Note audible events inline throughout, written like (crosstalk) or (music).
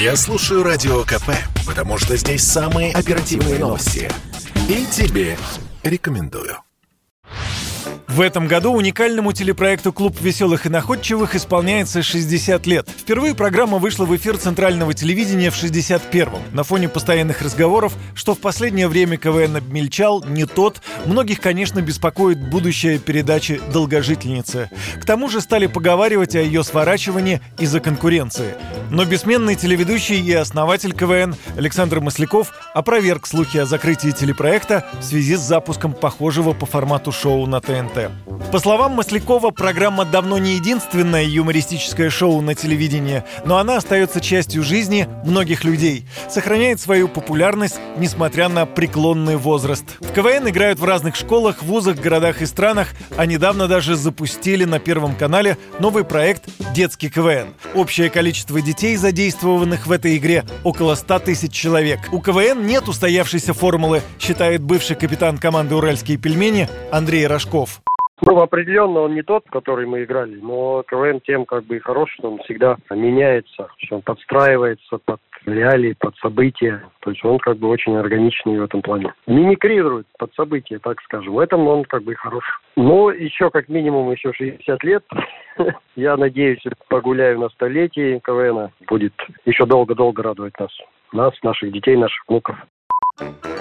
Я слушаю Радио КП, потому что здесь самые оперативные новости. И тебе рекомендую. В этом году уникальному телепроекту «Клуб веселых и находчивых» исполняется 60 лет. Впервые программа вышла в эфир центрального телевидения в 61-м. На фоне постоянных разговоров, что в последнее время КВН обмельчал, не тот, многих, конечно, беспокоит будущее передачи «Долгожительницы». К тому же стали поговаривать о ее сворачивании из-за конкуренции. Но бессменный телеведущий и основатель КВН Александр Масляков опроверг слухи о закрытии телепроекта в связи с запуском похожего по формату шоу на ТНТ. По словам Маслякова, программа давно не единственное юмористическое шоу на телевидении, но она остается частью жизни многих людей, сохраняет свою популярность, несмотря на преклонный возраст. В КВН играют в разных школах, вузах, городах и странах, а недавно даже запустили на Первом канале новый проект «Детский КВН». Общее количество детей, задействованных в этой игре, около 100 тысяч человек. У КВН нет устоявшейся формулы, считает бывший капитан команды «Уральские пельмени» Андрей Рожков. Ну, определенно он не тот, который мы играли, но КВН тем как бы и хорош, что он всегда меняется, что он подстраивается под реалии, под события. То есть он как бы очень органичный в этом плане. Мимикрирует под события, так скажем. В этом он как бы и хорош. Но еще как минимум еще 60 лет. (laughs) Я надеюсь, погуляю на столетии КВН. Будет еще долго-долго радовать нас. Нас, наших детей, наших внуков.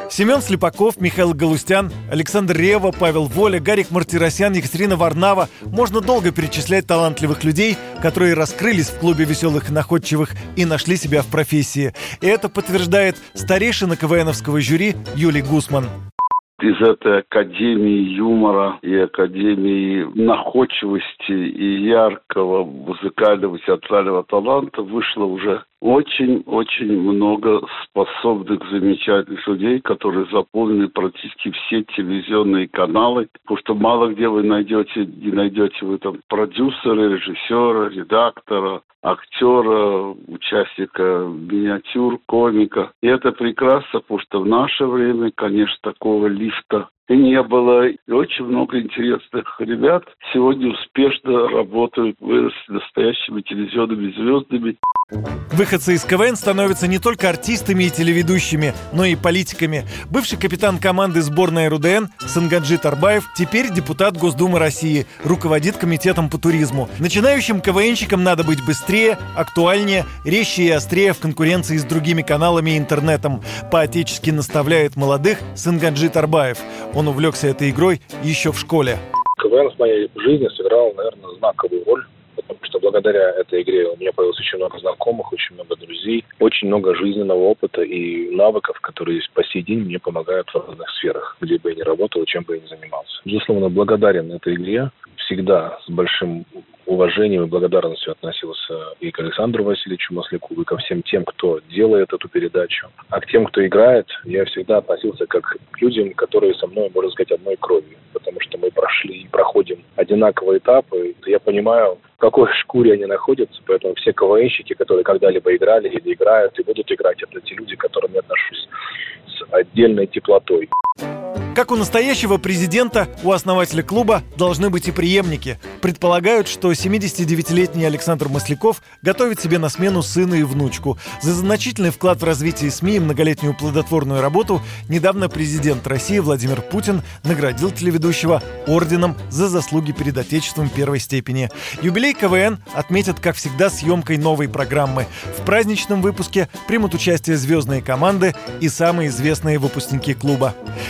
Семен Слепаков, Михаил Галустян, Александр Рева, Павел Воля, Гарик Мартиросян, Екатерина Варнава. Можно долго перечислять талантливых людей, которые раскрылись в клубе веселых и находчивых и нашли себя в профессии. И это подтверждает старейшина КВНовского жюри Юлий Гусман из этой академии юмора и академии находчивости и яркого музыкального театрального таланта вышло уже очень-очень много способных, замечательных людей, которые заполнили практически все телевизионные каналы, потому что мало где вы найдете, не найдете вы там продюсера, режиссера, редактора, актера, участника миниатюр, комика. И это прекрасно, потому что в наше время, конечно, такого лифта и не было. И очень много интересных ребят сегодня успешно работают, выросли настоящими телевизионными звездами. Выходцы из КВН становятся не только артистами и телеведущими, но и политиками. Бывший капитан команды сборной РУДН Сангаджи Тарбаев теперь депутат Госдумы России, руководит комитетом по туризму. Начинающим КВНщикам надо быть быстрее, актуальнее, резче и острее в конкуренции с другими каналами и интернетом. По-отечески наставляет молодых Сангаджи Тарбаев. Он увлекся этой игрой еще в школе. КВН в моей жизни сыграл, наверное, знаковую роль что благодаря этой игре у меня появилось очень много знакомых, очень много друзей, очень много жизненного опыта и навыков, которые по сей день мне помогают в разных сферах, где бы я ни работал, чем бы я ни занимался. Безусловно, благодарен этой игре, всегда с большим уважением и благодарностью относился и к Александру Васильевичу Масляку, и ко всем тем, кто делает эту передачу. А к тем, кто играет, я всегда относился как к людям, которые со мной, можно сказать, одной кровью. Мы прошли и проходим одинаковые этапы. Я понимаю, в какой (laughs) шкуре они находятся, поэтому все КВНщики, которые когда-либо играли или играют и будут играть, это те люди, к которым я отношусь с отдельной теплотой. Как у настоящего президента, у основателя клуба должны быть и преемники. Предполагают, что 79-летний Александр Масляков готовит себе на смену сына и внучку. За значительный вклад в развитие СМИ и многолетнюю плодотворную работу недавно президент России Владимир Путин наградил телеведущего орденом за заслуги перед Отечеством первой степени. Юбилей КВН отметят, как всегда, съемкой новой программы. В праздничном выпуске примут участие звездные команды и самые известные выпускники клуба.